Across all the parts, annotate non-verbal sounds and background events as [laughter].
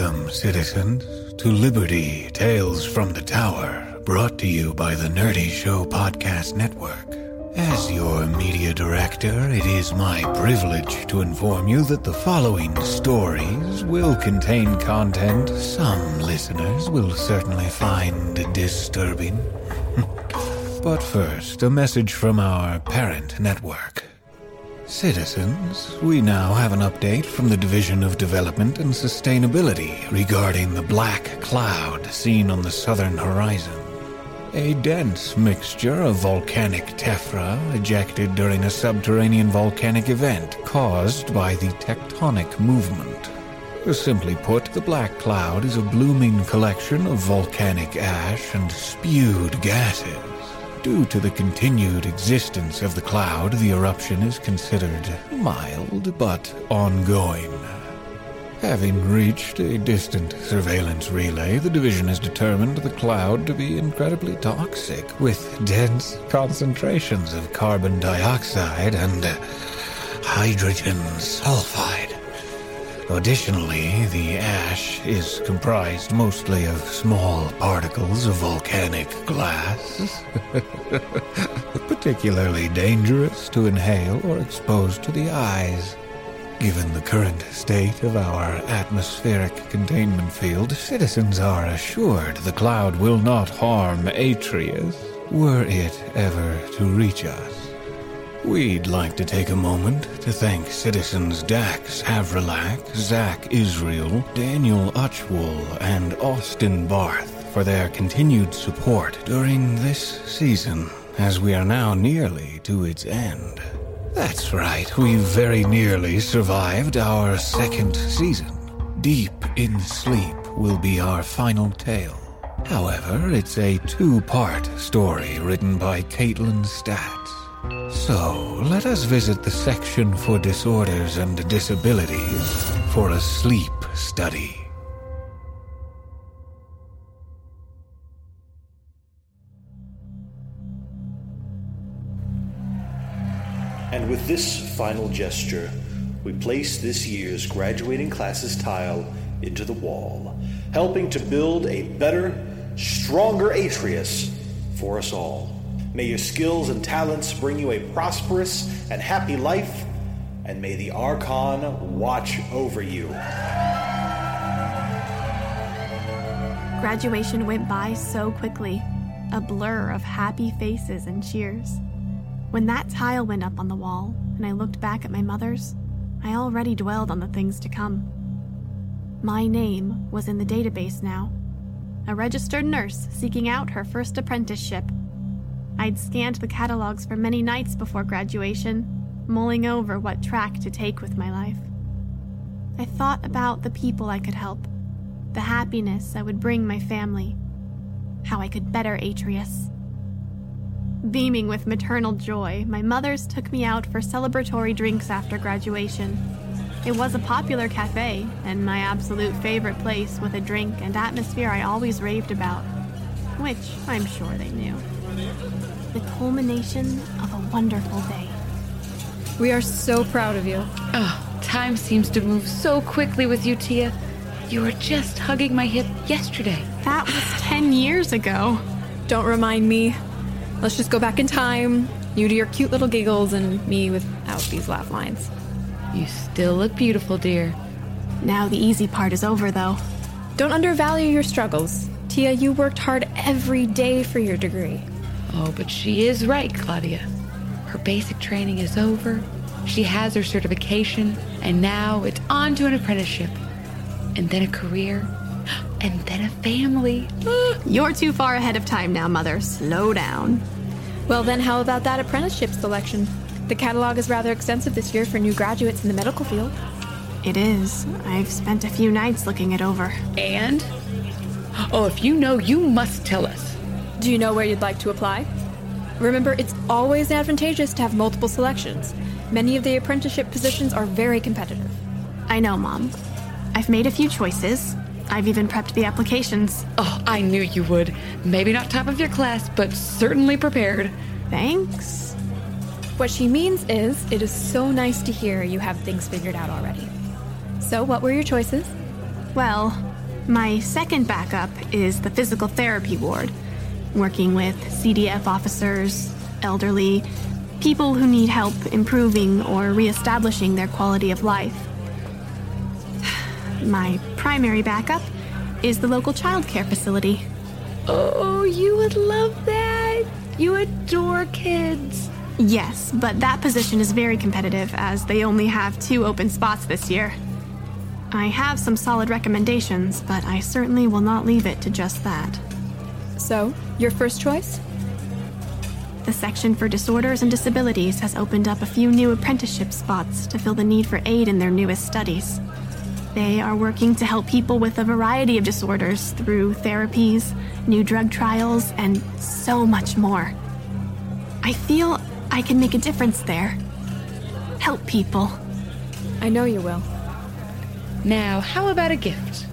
Welcome, citizens, to Liberty Tales from the Tower, brought to you by the Nerdy Show Podcast Network. As your media director, it is my privilege to inform you that the following stories will contain content some listeners will certainly find disturbing. [laughs] but first, a message from our parent network. Citizens, we now have an update from the Division of Development and Sustainability regarding the black cloud seen on the southern horizon. A dense mixture of volcanic tephra ejected during a subterranean volcanic event caused by the tectonic movement. Simply put, the black cloud is a blooming collection of volcanic ash and spewed gases. Due to the continued existence of the cloud, the eruption is considered mild but ongoing. Having reached a distant surveillance relay, the division has determined the cloud to be incredibly toxic, with dense concentrations of carbon dioxide and hydrogen sulfide. Additionally, the ash is comprised mostly of small particles of volcanic glass, [laughs] particularly dangerous to inhale or expose to the eyes. Given the current state of our atmospheric containment field, citizens are assured the cloud will not harm Atreus, were it ever to reach us. We'd like to take a moment to thank citizens Dax Havrilak, Zach Israel, Daniel Uchwell, and Austin Barth for their continued support during this season, as we are now nearly to its end. That's right, we very nearly survived our second season. Deep in Sleep will be our final tale. However, it's a two part story written by Kaitlin Statz. So, let us visit the section for disorders and disabilities for a sleep study. And with this final gesture, we place this year's graduating classes tile into the wall, helping to build a better, stronger Atreus for us all. May your skills and talents bring you a prosperous and happy life, and may the Archon watch over you. Graduation went by so quickly, a blur of happy faces and cheers. When that tile went up on the wall and I looked back at my mother's, I already dwelled on the things to come. My name was in the database now, a registered nurse seeking out her first apprenticeship. I'd scanned the catalogs for many nights before graduation, mulling over what track to take with my life. I thought about the people I could help, the happiness I would bring my family, how I could better Atreus. Beaming with maternal joy, my mothers took me out for celebratory drinks after graduation. It was a popular cafe, and my absolute favorite place with a drink and atmosphere I always raved about, which I'm sure they knew. The culmination of a wonderful day. We are so proud of you. Oh, time seems to move so quickly with you, Tia. You were just hugging my hip yesterday. That was 10 years ago. Don't remind me. Let's just go back in time. You do your cute little giggles, and me without these laugh lines. You still look beautiful, dear. Now the easy part is over, though. Don't undervalue your struggles. Tia, you worked hard every day for your degree. Oh, but she is right, Claudia. Her basic training is over. She has her certification, and now it's on to an apprenticeship. And then a career, and then a family. [gasps] You're too far ahead of time now, Mother. Slow down. Well, then, how about that apprenticeship selection? The catalog is rather extensive this year for new graduates in the medical field. It is. I've spent a few nights looking it over. And? Oh, if you know, you must tell us. Do you know where you'd like to apply? Remember, it's always advantageous to have multiple selections. Many of the apprenticeship positions are very competitive. I know, Mom. I've made a few choices. I've even prepped the applications. Oh, I knew you would. Maybe not top of your class, but certainly prepared. Thanks. What she means is, it is so nice to hear you have things figured out already. So, what were your choices? Well, my second backup is the physical therapy ward, working with CDF officers, elderly, people who need help improving or reestablishing their quality of life. [sighs] My primary backup is the local childcare facility. Oh, you would love that. You adore kids. Yes, but that position is very competitive as they only have two open spots this year. I have some solid recommendations, but I certainly will not leave it to just that. So, your first choice? The section for disorders and disabilities has opened up a few new apprenticeship spots to fill the need for aid in their newest studies. They are working to help people with a variety of disorders through therapies, new drug trials, and so much more. I feel I can make a difference there. Help people. I know you will. Now, how about a gift?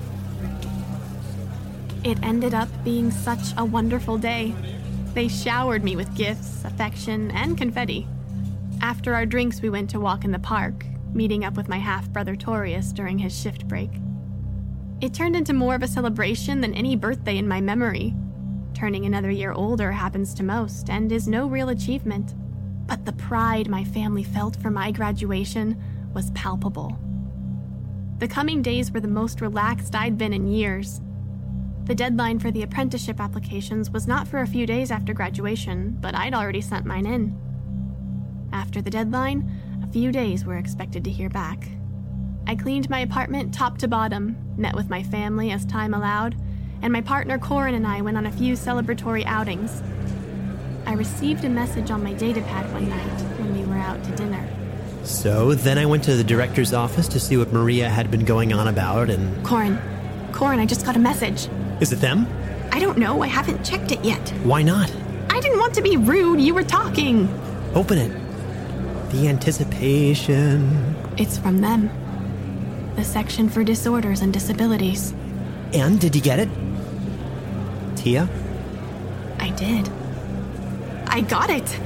It ended up being such a wonderful day. They showered me with gifts, affection, and confetti. After our drinks, we went to walk in the park, meeting up with my half brother Torius during his shift break. It turned into more of a celebration than any birthday in my memory. Turning another year older happens to most and is no real achievement. But the pride my family felt for my graduation was palpable. The coming days were the most relaxed I'd been in years. The deadline for the apprenticeship applications was not for a few days after graduation, but I'd already sent mine in. After the deadline, a few days were expected to hear back. I cleaned my apartment top to bottom, met with my family as time allowed, and my partner Corin and I went on a few celebratory outings. I received a message on my datapad one night when we were out to dinner. So then I went to the director's office to see what Maria had been going on about, and. Corin, Corin, I just got a message. Is it them? I don't know, I haven't checked it yet. Why not? I didn't want to be rude, you were talking. Open it. The anticipation. It's from them. The section for disorders and disabilities. And did you get it? Tia? I did. I got it.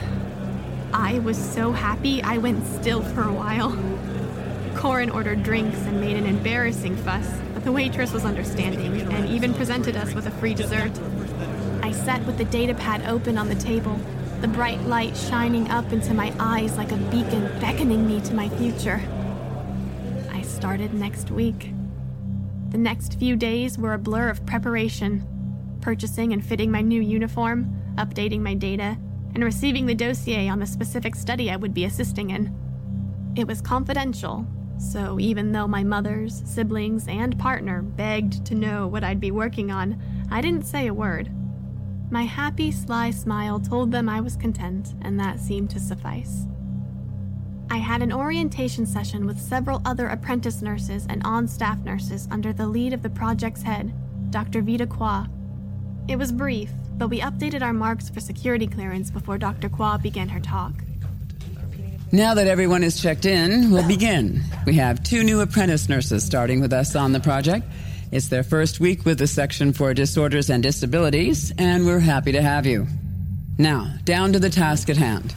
I was so happy I went still for a while. Corin ordered drinks and made an embarrassing fuss, the waitress was understanding and even presented us with a free dessert. I sat with the datapad open on the table, the bright light shining up into my eyes like a beacon beckoning me to my future. I started next week. The next few days were a blur of preparation, purchasing and fitting my new uniform, updating my data, and receiving the dossier on the specific study I would be assisting in. It was confidential, so even though my mother's, siblings, and partner begged to know what I'd be working on, I didn't say a word. My happy, sly smile told them I was content, and that seemed to suffice. I had an orientation session with several other apprentice nurses and on staff nurses under the lead of the project's head, Dr. Vita Croix. It was brief, but we updated our marks for security clearance before Dr. Croix began her talk. Now that everyone is checked in, we'll begin. We have two new apprentice nurses starting with us on the project. It's their first week with the section for disorders and disabilities, and we're happy to have you. Now, down to the task at hand.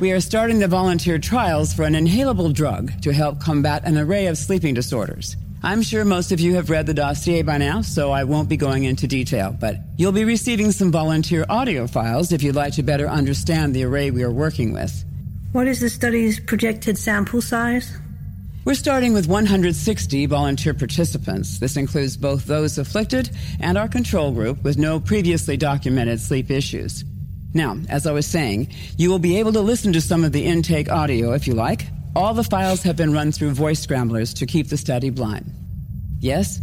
We are starting the volunteer trials for an inhalable drug to help combat an array of sleeping disorders. I'm sure most of you have read the dossier by now, so I won't be going into detail, but you'll be receiving some volunteer audio files if you'd like to better understand the array we are working with. What is the study's projected sample size? We're starting with 160 volunteer participants. This includes both those afflicted and our control group with no previously documented sleep issues. Now, as I was saying, you will be able to listen to some of the intake audio if you like. All the files have been run through voice scramblers to keep the study blind. Yes?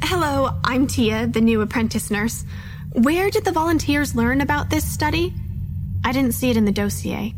Hello, I'm Tia, the new apprentice nurse. Where did the volunteers learn about this study? I didn't see it in the dossier.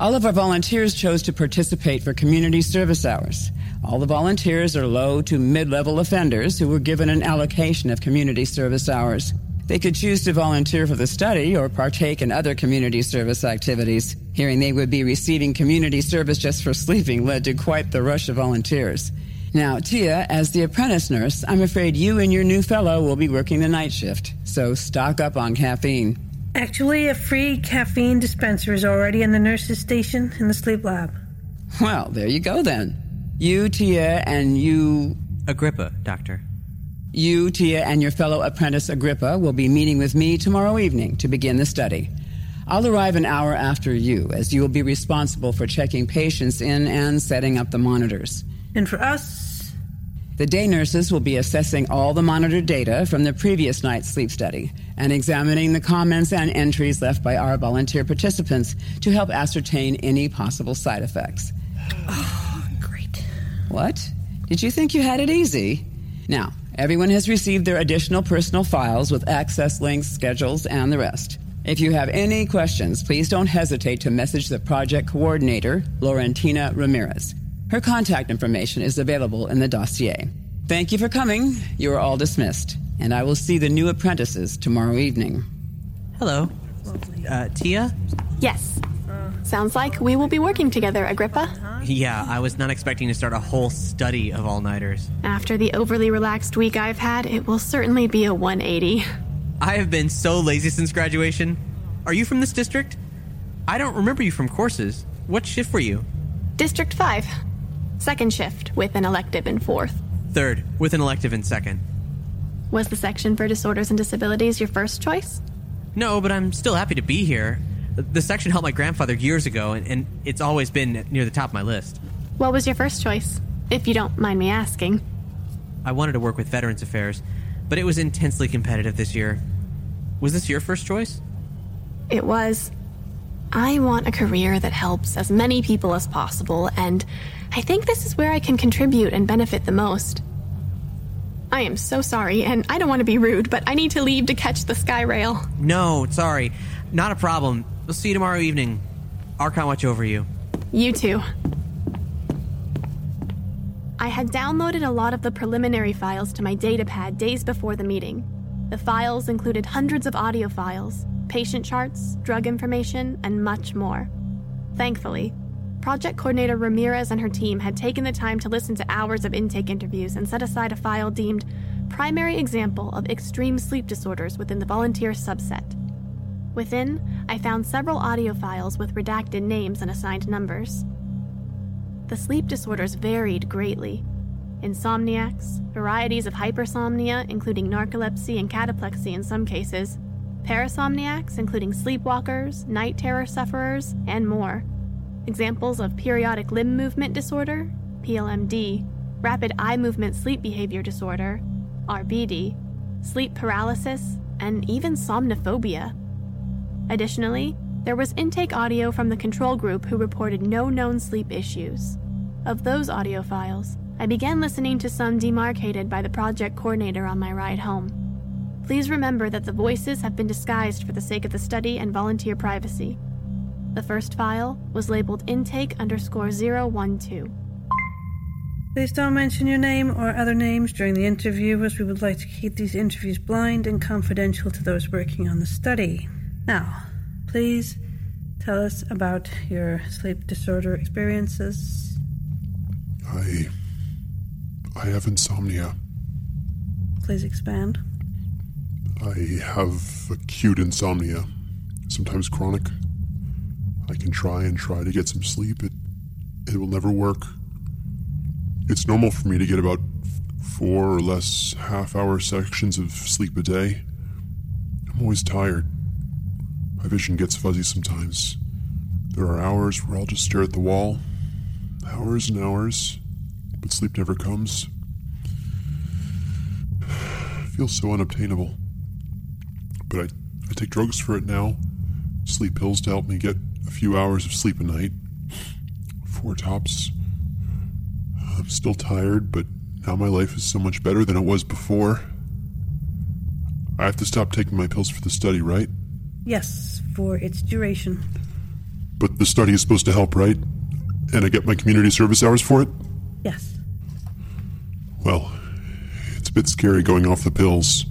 All of our volunteers chose to participate for community service hours. All the volunteers are low to mid level offenders who were given an allocation of community service hours. They could choose to volunteer for the study or partake in other community service activities. Hearing they would be receiving community service just for sleeping led to quite the rush of volunteers. Now, Tia, as the apprentice nurse, I'm afraid you and your new fellow will be working the night shift, so stock up on caffeine. Actually, a free caffeine dispenser is already in the nurse's station in the sleep lab. Well, there you go then. You, Tia, and you. Agrippa, Doctor. You, Tia, and your fellow apprentice Agrippa will be meeting with me tomorrow evening to begin the study. I'll arrive an hour after you, as you will be responsible for checking patients in and setting up the monitors. And for us, The day nurses will be assessing all the monitored data from the previous night's sleep study and examining the comments and entries left by our volunteer participants to help ascertain any possible side effects. Oh, [sighs] great. What? Did you think you had it easy? Now, everyone has received their additional personal files with access links, schedules, and the rest. If you have any questions, please don't hesitate to message the project coordinator, Laurentina Ramirez. Her contact information is available in the dossier. Thank you for coming. You are all dismissed, and I will see the new apprentices tomorrow evening. Hello. Uh, Tia? Yes. Sounds like we will be working together, Agrippa. Yeah, I was not expecting to start a whole study of all nighters. After the overly relaxed week I've had, it will certainly be a 180. I have been so lazy since graduation. Are you from this district? I don't remember you from courses. What shift were you? District 5. Second shift, with an elective in fourth. Third, with an elective in second. Was the section for disorders and disabilities your first choice? No, but I'm still happy to be here. The- section helped my grandfather years ago, and, and it's always been near the top of my list. What was your first choice? If you don't mind me asking. I wanted to work with Veterans Affairs, but it was intensely competitive this year. Was this your first choice? It was. I want a career that helps as many people as possible, and I think this is where I can contribute and benefit the most. I am so sorry, and I don't want to be rude, but I need to leave to catch the sky rail. No, sorry. Not a problem. We'll see you tomorrow evening. Archon watch over you. You too. I had downloaded a lot of the preliminary files to my datapad days before the meeting. The files included hundreds of audio files, patient charts, drug information, and much more. Thankfully, Project Coordinator Ramirez and her team had taken the time to listen to hours of intake interviews and set aside a file deemed Primary Example of Extreme Sleep Disorders within the volunteer subset. Within, I found several audio files with redacted names and assigned numbers. The sleep disorders varied greatly. Insomniacs, varieties of hypersomnia, including narcolepsy and cataplexy in some cases, parasomniacs, including sleepwalkers, night terror sufferers, and more. Examples of periodic limb movement disorder, PLMD, rapid eye movement sleep behavior disorder, RBD, sleep paralysis, and even somnophobia. Additionally, there was intake audio from the control group who reported no known sleep issues. Of those audio files, I began listening to some demarcated by the project coordinator on my ride home. Please remember that the voices have been disguised for the sake of the study and volunteer privacy. The first file was labeled intake underscore 012. Please don't mention your name or other names during the interview, as we would like to keep these interviews blind and confidential to those working on the study. Now, please tell us about your sleep disorder experiences. I. I have insomnia. Please expand. I have acute insomnia, sometimes chronic. I can try and try to get some sleep. It, it will never work. It's normal for me to get about four or less half hour sections of sleep a day. I'm always tired. My vision gets fuzzy sometimes. There are hours where I'll just stare at the wall. Hours and hours, but sleep never comes. [sighs] Feels so unobtainable. But I, I take drugs for it now. Sleep pills to help me get few hours of sleep a night. Four tops. I'm still tired, but now my life is so much better than it was before. I have to stop taking my pills for the study, right? Yes, for its duration. But the study is supposed to help, right? And I get my community service hours for it? Yes. Well, it's a bit scary going off the pills.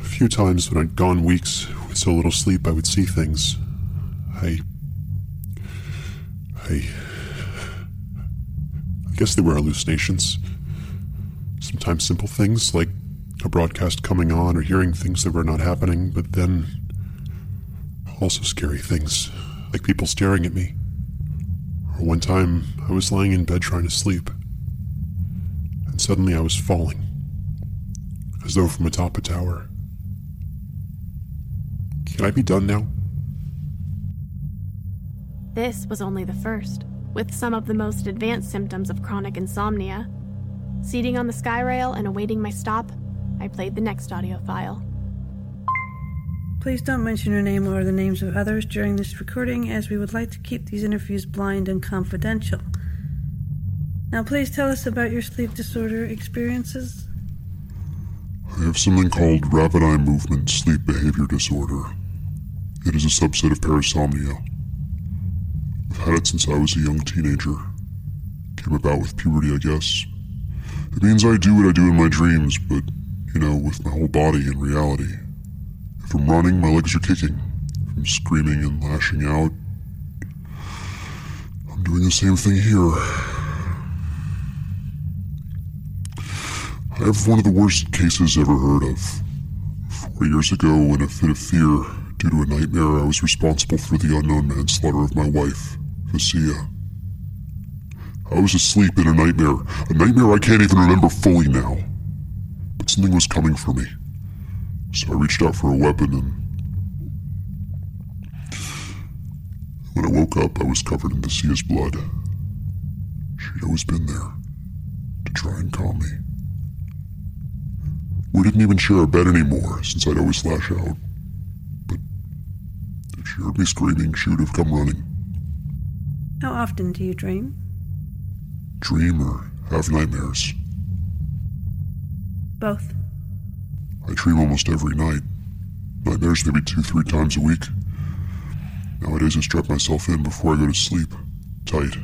A few times when I'd gone weeks with so little sleep, I would see things. I. I. I guess they were hallucinations. Sometimes simple things like a broadcast coming on or hearing things that were not happening, but then also scary things like people staring at me. Or one time I was lying in bed trying to sleep, and suddenly I was falling. as though from atop a tower. Can I be done now? This was only the first, with some of the most advanced symptoms of chronic insomnia. Seating on the sky rail and awaiting my stop, I played the next audio file. Please don't mention your name or the names of others during this recording, as we would like to keep these interviews blind and confidential. Now, please tell us about your sleep disorder experiences. I have something called rapid eye movement sleep behavior disorder. It is a subset of parasomnia. I've had it since I was a young teenager. Came about with puberty, I guess. It means I do what I do in my dreams, but, you know, with my whole body in reality. If I'm running, my legs are kicking. If I'm screaming and lashing out, I'm doing the same thing here. I have one of the worst cases ever heard of. Four years ago, in a fit of fear due to a nightmare, I was responsible for the unknown manslaughter of my wife, Vasia. I was asleep in a nightmare, a nightmare I can't even remember fully now. But something was coming for me. So I reached out for a weapon and. When I woke up, I was covered in Vasia's blood. She'd always been there to try and calm me. We didn't even share a bed anymore since I'd always lash out. But if she heard me screaming, she would have come running. How often do you dream? Dream or have nightmares. Both. I dream almost every night. Nightmares maybe two, three times a week. Nowadays, I strap myself in before I go to sleep. Tight.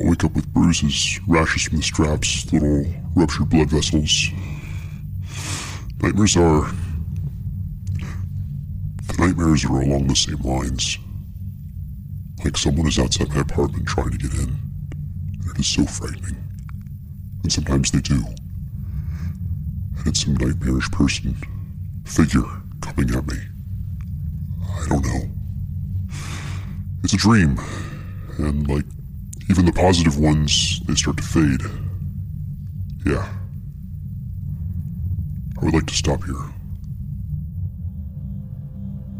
I'll wake up with bruises, rashes from the straps, little ruptured blood vessels. Nightmares are. Nightmares are along the same lines. Like someone is outside my apartment trying to get in. It is so frightening. And sometimes they do. And it's some nightmarish person, figure, coming at me. I don't know. It's a dream. And like even the positive ones, they start to fade. Yeah. I would like to stop here.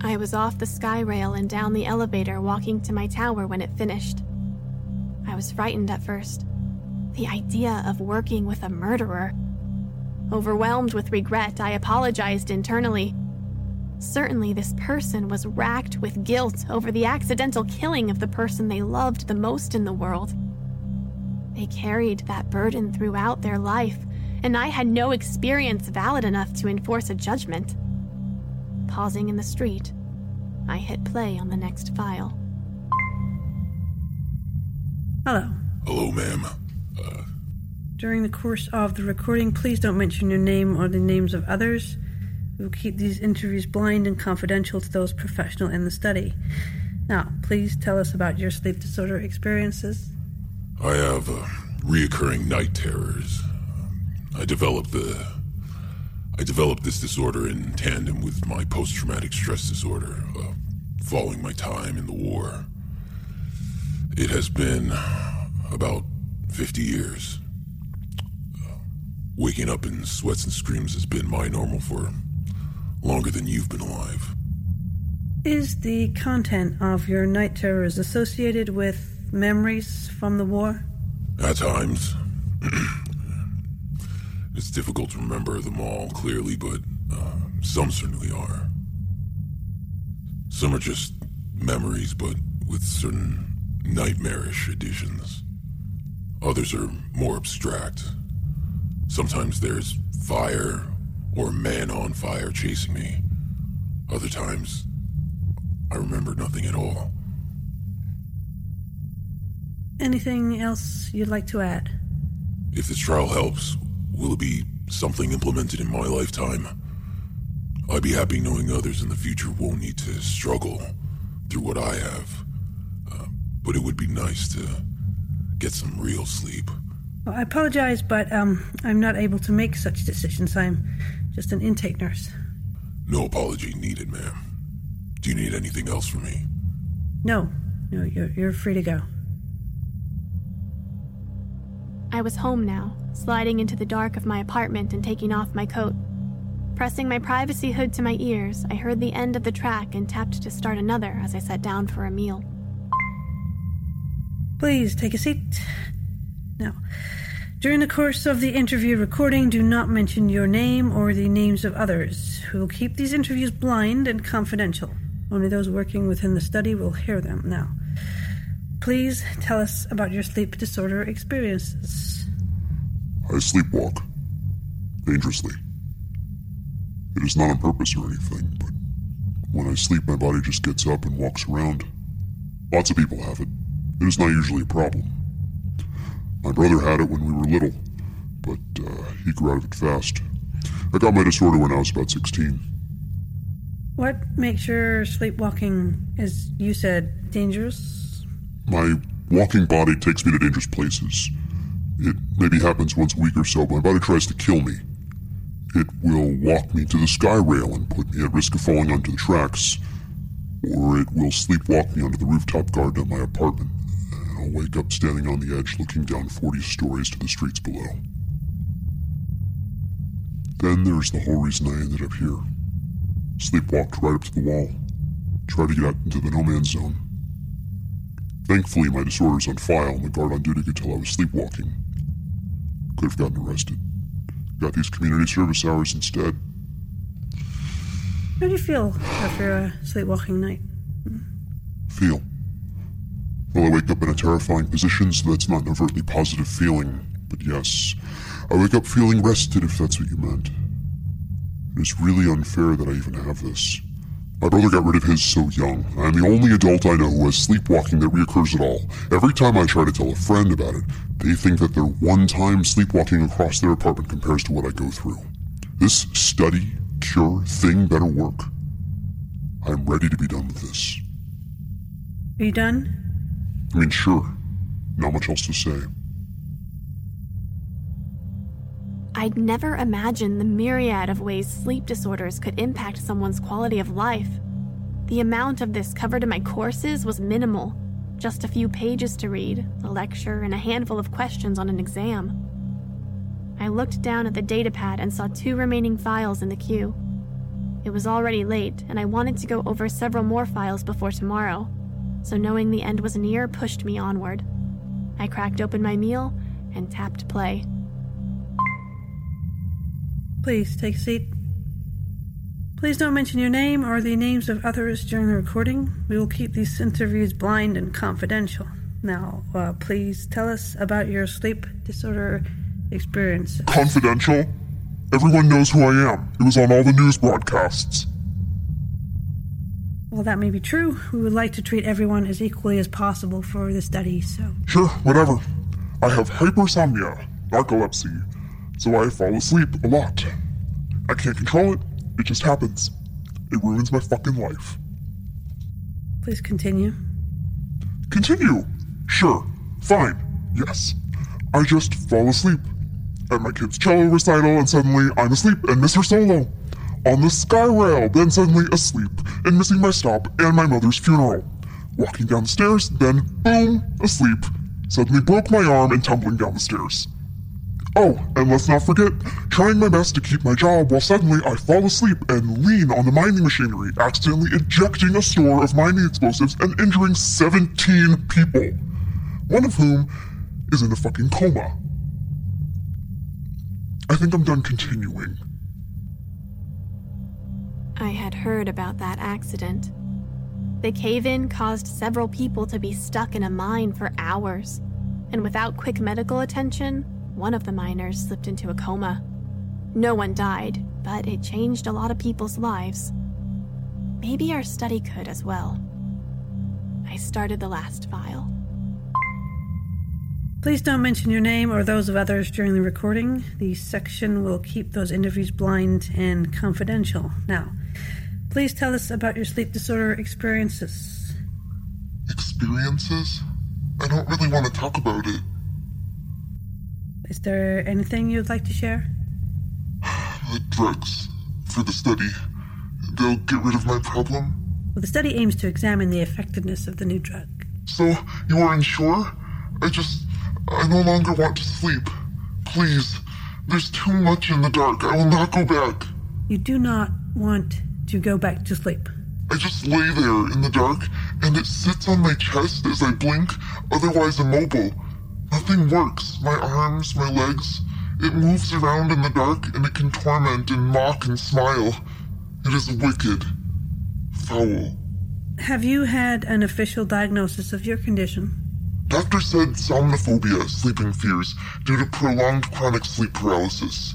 I was off the sky rail and down the elevator walking to my tower when it finished. I was frightened at first. The idea of working with a murderer. Overwhelmed with regret, I apologized internally. Certainly, this person was racked with guilt over the accidental killing of the person they loved the most in the world. They carried that burden throughout their life, and I had no experience valid enough to enforce a judgment. Pausing in the street, I hit play on the next file. Hello. Hello, ma'am. During the course of the recording, please don't mention your name or the names of others. We will keep these interviews blind and confidential to those professional in the study. Now, please tell us about your sleep disorder experiences. I have uh, reoccurring night terrors. I developed the. I developed this disorder in tandem with my post-traumatic stress disorder, uh, following my time in the war. It has been about 50 years. Uh, waking up in sweats and screams has been my normal for longer than you've been alive. Is the content of your night terrors associated with memories from the war? At times. [clears throat] it's difficult to remember them all clearly, but uh, some certainly are. Some are just memories, but with certain nightmarish additions. Others are more abstract. Sometimes there's fire or a man on fire chasing me. Other times, I remember nothing at all. Anything else you'd like to add? If this trial helps, will it be something implemented in my lifetime? I'd be happy knowing others in the future won't need to struggle through what I have. Uh, but it would be nice to get some real sleep. Well, I apologize, but um, I'm not able to make such decisions. I'm just an intake nurse. No apology needed, ma'am. Do you need anything else from me? No, no, you're, you're free to go. I was home now, sliding into the dark of my apartment and taking off my coat. Pressing my privacy hood to my ears, I heard the end of the track and tapped to start another as I sat down for a meal. Please take a seat. Now, during the course of the interview recording, do not mention your name or the names of others. We will keep these interviews blind and confidential. Only those working within the study will hear them. Now, please tell us about your sleep disorder experiences. I sleepwalk. Dangerously. It is not on purpose or anything, but when I sleep, my body just gets up and walks around. Lots of people have it. It is not usually a problem. My brother had it when we were little, but uh, he grew out of it fast. I got my disorder when I was about 16. What makes your sleepwalking, as you said, dangerous? My walking body takes me to dangerous places. It maybe happens once a week or so, but my body tries to kill me. It will walk me to the sky rail and put me at risk of falling onto the tracks, or it will sleepwalk me onto the rooftop garden of my apartment, and I'll wake up standing on the edge looking down 40 stories to the streets below. Then there's the whole reason I ended up here. Sleepwalked right up to the wall, tried to get out into the no man's zone. Thankfully, my disorder's on file, and the guard on duty could tell I was sleepwalking. Could have gotten arrested. Got these community service hours instead. How do you feel after a sleepwalking night? Feel. Well, I wake up in a terrifying position, so that's not an overtly positive feeling. But yes, I wake up feeling rested, if that's what you meant. It is really unfair that I even have this. My brother got rid of his so young. I am the only adult I know who has sleepwalking that reoccurs at all. Every time I try to tell a friend about it, they think that their one time sleepwalking across their apartment compares to what I go through. This study, cure, thing better work. I'm ready to be done with this. Are you done? I mean, sure. Not much else to say. I'd never imagined the myriad of ways sleep disorders could impact someone's quality of life. The amount of this covered in my courses was minimal just a few pages to read, a lecture, and a handful of questions on an exam. I looked down at the datapad and saw two remaining files in the queue. It was already late, and I wanted to go over several more files before tomorrow, so knowing the end was near pushed me onward. I cracked open my meal and tapped play. Please take a seat. Please don't mention your name or the names of others during the recording. We will keep these interviews blind and confidential. Now, uh, please tell us about your sleep disorder experience. Confidential? Everyone knows who I am. It was on all the news broadcasts. Well, that may be true. We would like to treat everyone as equally as possible for the study, so. Sure, whatever. I have hypersomnia, narcolepsy, so I fall asleep a lot. I can't control it, it just happens. It ruins my fucking life. Please continue. Continue? Sure. Fine. Yes. I just fall asleep. At my kid's cello recital, and suddenly I'm asleep and miss her solo. On the sky rail, then suddenly asleep and missing my stop and my mother's funeral. Walking down the stairs, then boom, asleep. Suddenly broke my arm and tumbling down the stairs. Oh, and let's not forget, trying my best to keep my job while suddenly I fall asleep and lean on the mining machinery, accidentally ejecting a store of mining explosives and injuring 17 people. One of whom is in a fucking coma. I think I'm done continuing. I had heard about that accident. The cave in caused several people to be stuck in a mine for hours, and without quick medical attention, one of the miners slipped into a coma. No one died, but it changed a lot of people's lives. Maybe our study could as well. I started the last file. Please don't mention your name or those of others during the recording. The section will keep those interviews blind and confidential. Now, please tell us about your sleep disorder experiences. Experiences? I don't really want to talk about it. Is there anything you'd like to share? [sighs] The drugs for the study. They'll get rid of my problem? Well, the study aims to examine the effectiveness of the new drug. So, you aren't sure? I just. I no longer want to sleep. Please, there's too much in the dark. I will not go back. You do not want to go back to sleep. I just lay there in the dark, and it sits on my chest as I blink, otherwise immobile. Nothing works. My arms, my legs. It moves around in the dark, and it can torment and mock and smile. It is wicked. Foul. Have you had an official diagnosis of your condition? Doctor said somnophobia, sleeping fears, due to prolonged chronic sleep paralysis.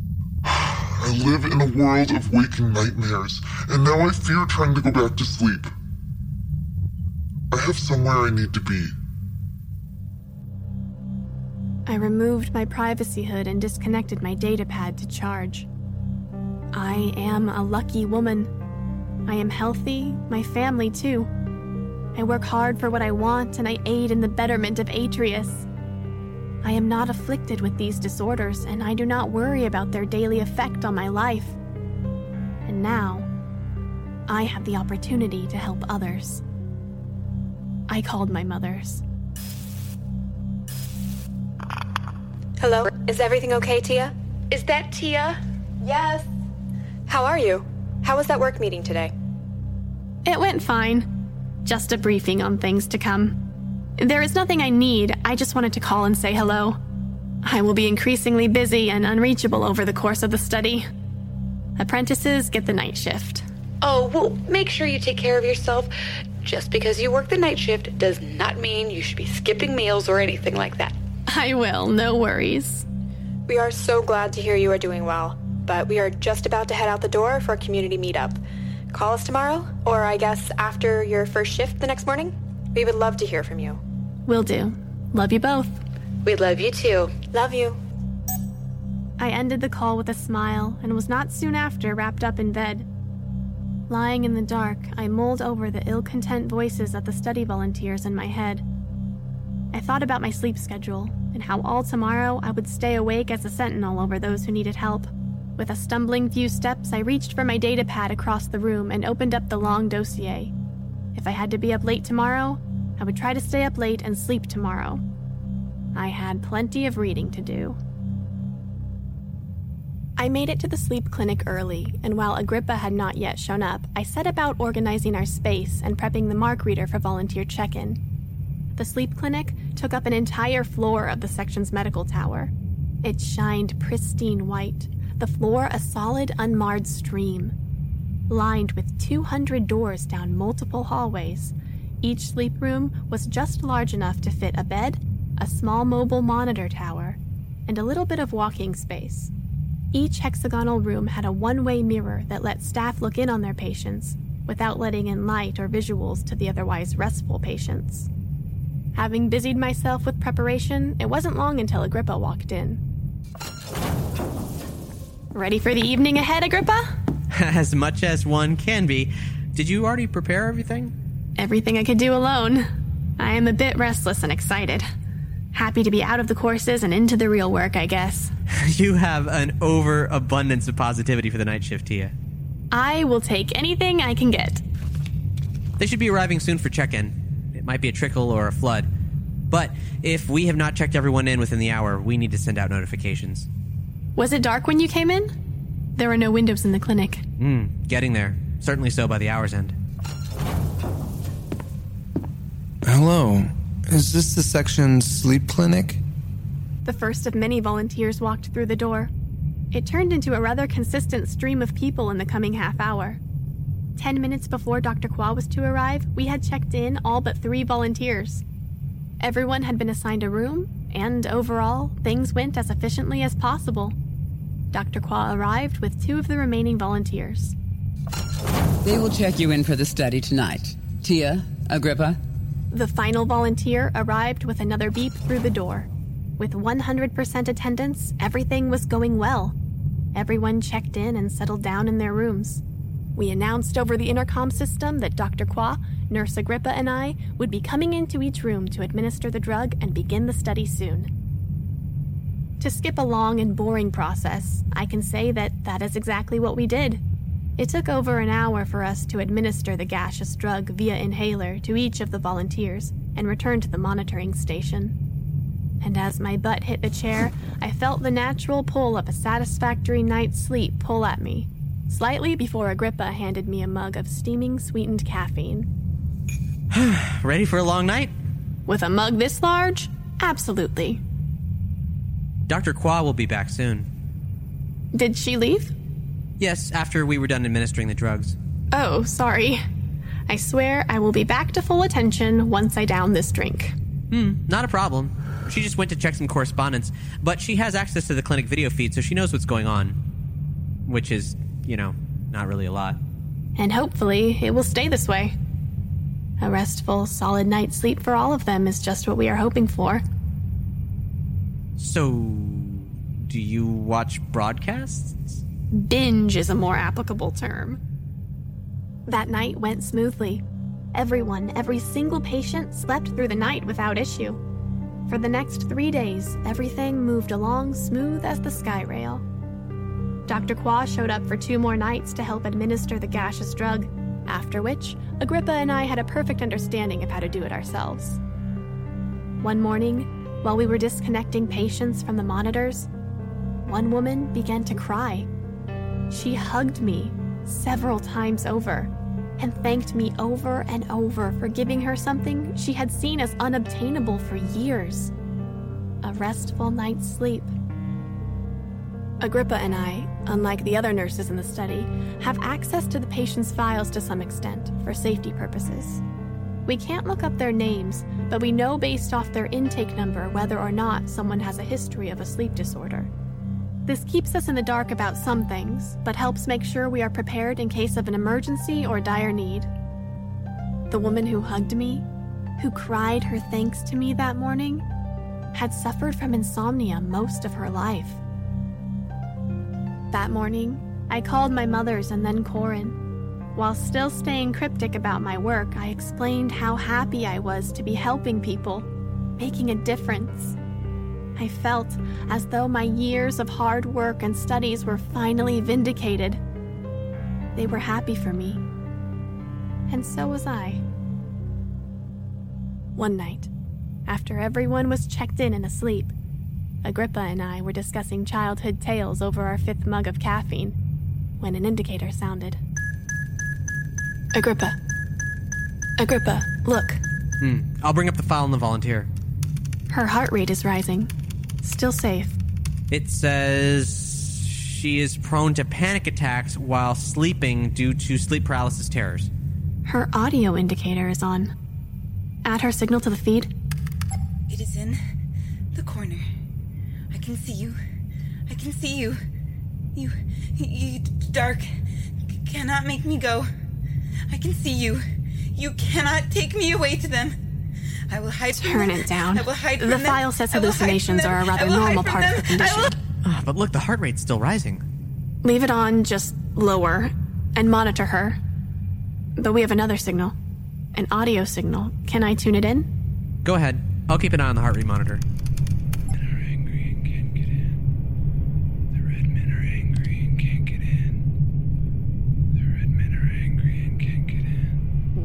[sighs] I live in a world of waking nightmares, and now I fear trying to go back to sleep. I have somewhere I need to be. I removed my privacy hood and disconnected my datapad to charge. I am a lucky woman. I am healthy, my family too. I work hard for what I want and I aid in the betterment of Atreus. I am not afflicted with these disorders and I do not worry about their daily effect on my life. And now, I have the opportunity to help others. I called my mothers. Hello? Is everything okay, Tia? Is that Tia? Yes. How are you? How was that work meeting today? It went fine. Just a briefing on things to come. There is nothing I need, I just wanted to call and say hello. I will be increasingly busy and unreachable over the course of the study. Apprentices get the night shift. Oh, well, make sure you take care of yourself. Just because you work the night shift does not mean you should be skipping meals or anything like that. [laughs] I will, no worries. We are so glad to hear you are doing well, but we are just about to head out the door for a community meetup. Call us tomorrow, or I guess after your first shift the next morning. We would love to hear from you. Will do. Love you both. We love you too. Love you. I ended the call with a smile and was not soon after wrapped up in bed. Lying in the dark, I mulled over the ill content voices of the study volunteers in my head. I thought about my sleep schedule and how all tomorrow I would stay awake as a sentinel over those who needed help. With a stumbling few steps, I reached for my data pad across the room and opened up the long dossier. If I had to be up late tomorrow, I would try to stay up late and sleep tomorrow. I had plenty of reading to do. I made it to the sleep clinic early, and while Agrippa had not yet shown up, I set about organizing our space and prepping the mark reader for volunteer check in. The sleep clinic took up an entire floor of the section's medical tower. It shined pristine white, the floor a solid, unmarred stream. Lined with 200 doors down multiple hallways, each sleep room was just large enough to fit a bed, a small mobile monitor tower, and a little bit of walking space. Each hexagonal room had a one way mirror that let staff look in on their patients without letting in light or visuals to the otherwise restful patients. Having busied myself with preparation, it wasn't long until Agrippa walked in. Ready for the evening ahead, Agrippa? [laughs] As much as one can be. Did you already prepare everything? Everything I could do alone. I am a bit restless and excited. Happy to be out of the courses and into the real work, I guess. [laughs] You have an overabundance of positivity for the night shift, Tia. I will take anything I can get. They should be arriving soon for check in. It might be a trickle or a flood. But if we have not checked everyone in within the hour, we need to send out notifications. Was it dark when you came in? There were no windows in the clinic. Hmm, getting there. Certainly so by the hour's end. Hello. Is this the section sleep clinic? The first of many volunteers walked through the door. It turned into a rather consistent stream of people in the coming half hour. Ten minutes before Dr. Croix was to arrive, we had checked in all but three volunteers. Everyone had been assigned a room, and overall, things went as efficiently as possible. Dr. Croix arrived with two of the remaining volunteers. They will check you in for the study tonight. Tia, Agrippa, The final volunteer arrived with another beep through the door. With 100% attendance, everything was going well. Everyone checked in and settled down in their rooms. We announced over the intercom system that Dr. Croix, Nurse Agrippa, and I would be coming into each room to administer the drug and begin the study soon. To skip a long and boring process, I can say that that is exactly what we did. It took over an hour for us to administer the gaseous drug via inhaler to each of the volunteers and return to the monitoring station. and as my butt hit the chair, I felt the natural pull of a satisfactory night's sleep pull at me, slightly before Agrippa handed me a mug of steaming sweetened caffeine. [sighs] Ready for a long night? With a mug this large? Absolutely. Dr. Croix will be back soon. Did she leave? Yes, after we were done administering the drugs. Oh, sorry. I swear I will be back to full attention once I down this drink. Hmm, not a problem. She just went to check some correspondence, but she has access to the clinic video feed, so she knows what's going on. Which is, you know, not really a lot. And hopefully it will stay this way. A restful, solid night's sleep for all of them is just what we are hoping for. So, do you watch broadcasts? Binge is a more applicable term. That night went smoothly. Everyone, every single patient slept through the night without issue. For the next three days, everything moved along smooth as the sky rail. Dr. Croix showed up for two more nights to help administer the gaseous drug, after which, Agrippa and I had a perfect understanding of how to do it ourselves. One morning, while we were disconnecting patients from the monitors, one woman began to cry. She hugged me several times over and thanked me over and over for giving her something she had seen as unobtainable for years a restful night's sleep. Agrippa and I, unlike the other nurses in the study, have access to the patient's files to some extent for safety purposes. We can't look up their names, but we know based off their intake number whether or not someone has a history of a sleep disorder. This keeps us in the dark about some things, but helps make sure we are prepared in case of an emergency or dire need. The woman who hugged me, who cried her thanks to me that morning, had suffered from insomnia most of her life. That morning, I called my mother's and then Corin. While still staying cryptic about my work, I explained how happy I was to be helping people, making a difference. I felt as though my years of hard work and studies were finally vindicated. They were happy for me. And so was I. One night, after everyone was checked in and asleep, Agrippa and I were discussing childhood tales over our fifth mug of caffeine when an indicator sounded. Agrippa. Agrippa, look. Hmm. I'll bring up the file in the volunteer. Her heart rate is rising. Still safe. It says she is prone to panic attacks while sleeping due to sleep paralysis terrors. Her audio indicator is on. Add her signal to the feed. It is in the corner. I can see you. I can see you. You, you dark, cannot make me go. I can see you. You cannot take me away to them. I will hide from Turn them. it down. I will hide the from them. file says I will hide hallucinations are a rather normal from part of the them. I condition. Ah, but look, the heart rate's still rising. Leave it on just lower and monitor her. But we have another signal an audio signal. Can I tune it in? Go ahead. I'll keep an eye on the heart rate monitor.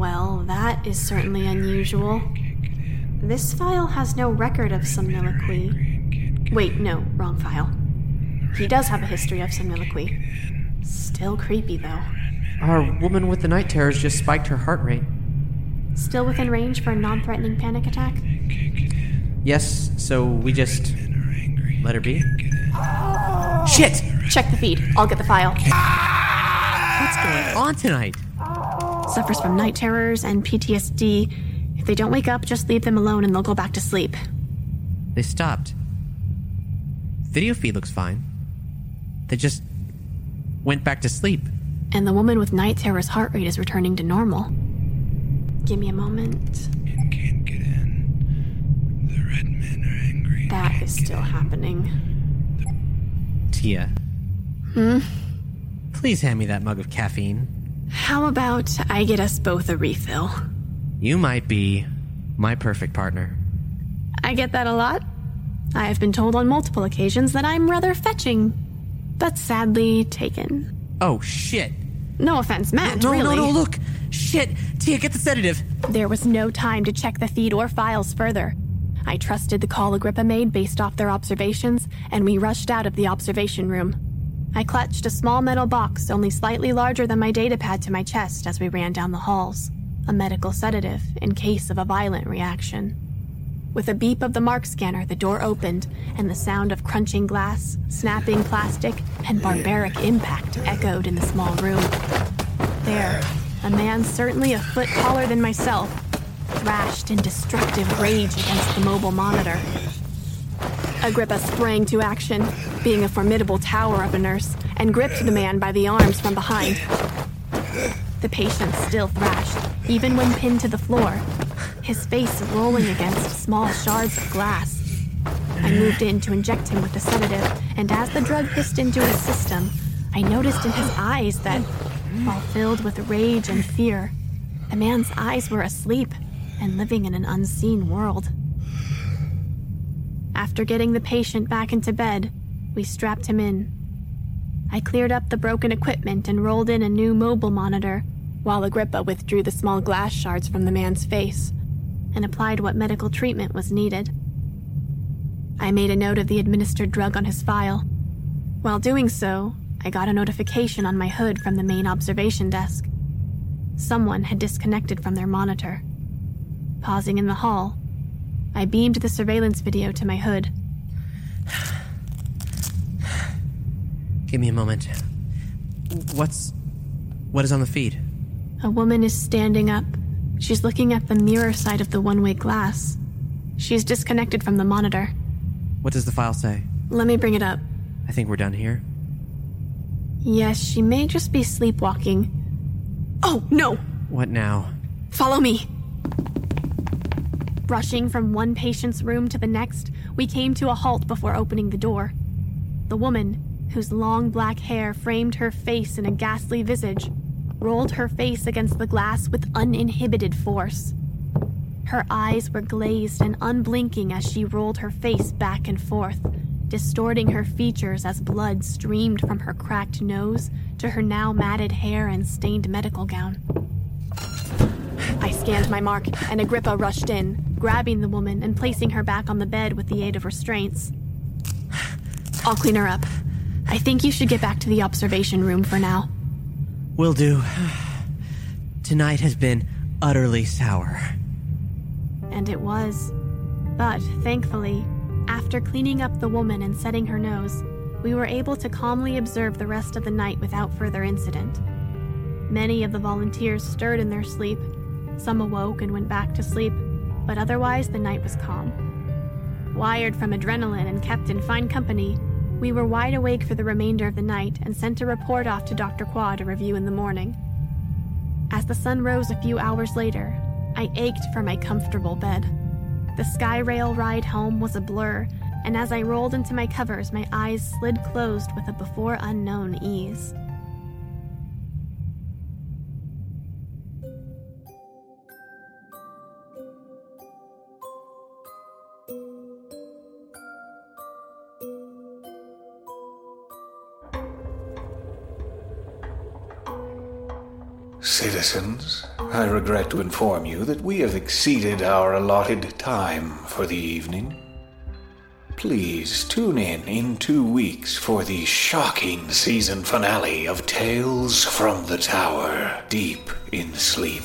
Well, that is certainly unusual. This file has no record of somniloquy. Wait, no, wrong file. He does have a history of somniloquy. Still creepy, though. Our woman with the night terrors just spiked her heart rate. Still within range for a non threatening panic attack? Yes, so we just let her be? Shit! Check the feed. I'll get the file. What's going on tonight? Suffers from night terrors and PTSD. If they don't wake up, just leave them alone and they'll go back to sleep. They stopped. Video feed looks fine. They just went back to sleep. And the woman with night terrors' heart rate is returning to normal. Give me a moment. It can't get in. The red men are angry. That is still happening. Tia, Hmm? please hand me that mug of caffeine. How about I get us both a refill? You might be my perfect partner. I get that a lot. I have been told on multiple occasions that I'm rather fetching, but sadly taken. Oh, shit. No offense meant, No, no, really. no, look. Shit. Tia, get the sedative. There was no time to check the feed or files further. I trusted the call Agrippa made based off their observations, and we rushed out of the observation room. I clutched a small metal box only slightly larger than my datapad to my chest as we ran down the halls. A medical sedative in case of a violent reaction. With a beep of the mark scanner, the door opened, and the sound of crunching glass, snapping plastic, and barbaric impact echoed in the small room. There, a man certainly a foot taller than myself, thrashed in destructive rage against the mobile monitor. Agrippa sprang to action, being a formidable tower of a nurse, and gripped the man by the arms from behind. The patient still thrashed, even when pinned to the floor, his face rolling against small shards of glass. I moved in to inject him with the sedative, and as the drug hissed into his system, I noticed in his eyes that, while filled with rage and fear, the man's eyes were asleep and living in an unseen world. After getting the patient back into bed, we strapped him in. I cleared up the broken equipment and rolled in a new mobile monitor, while Agrippa withdrew the small glass shards from the man's face and applied what medical treatment was needed. I made a note of the administered drug on his file. While doing so, I got a notification on my hood from the main observation desk. Someone had disconnected from their monitor. Pausing in the hall, I beamed the surveillance video to my hood. Give me a moment. What's. What is on the feed? A woman is standing up. She's looking at the mirror side of the one way glass. She's disconnected from the monitor. What does the file say? Let me bring it up. I think we're done here. Yes, she may just be sleepwalking. Oh, no! What now? Follow me! Rushing from one patient's room to the next, we came to a halt before opening the door. The woman, whose long black hair framed her face in a ghastly visage, rolled her face against the glass with uninhibited force. Her eyes were glazed and unblinking as she rolled her face back and forth, distorting her features as blood streamed from her cracked nose to her now matted hair and stained medical gown. I scanned my mark, and Agrippa rushed in, grabbing the woman and placing her back on the bed with the aid of restraints. I'll clean her up. I think you should get back to the observation room for now. Will do. Tonight has been utterly sour. And it was. But, thankfully, after cleaning up the woman and setting her nose, we were able to calmly observe the rest of the night without further incident. Many of the volunteers stirred in their sleep. Some awoke and went back to sleep, but otherwise the night was calm. Wired from adrenaline and kept in fine company, we were wide awake for the remainder of the night and sent a report off to Dr. Croix to review in the morning. As the sun rose a few hours later, I ached for my comfortable bed. The Skyrail ride home was a blur, and as I rolled into my covers, my eyes slid closed with a before unknown ease. Citizens, I regret to inform you that we have exceeded our allotted time for the evening. Please tune in in two weeks for the shocking season finale of Tales from the Tower Deep in Sleep.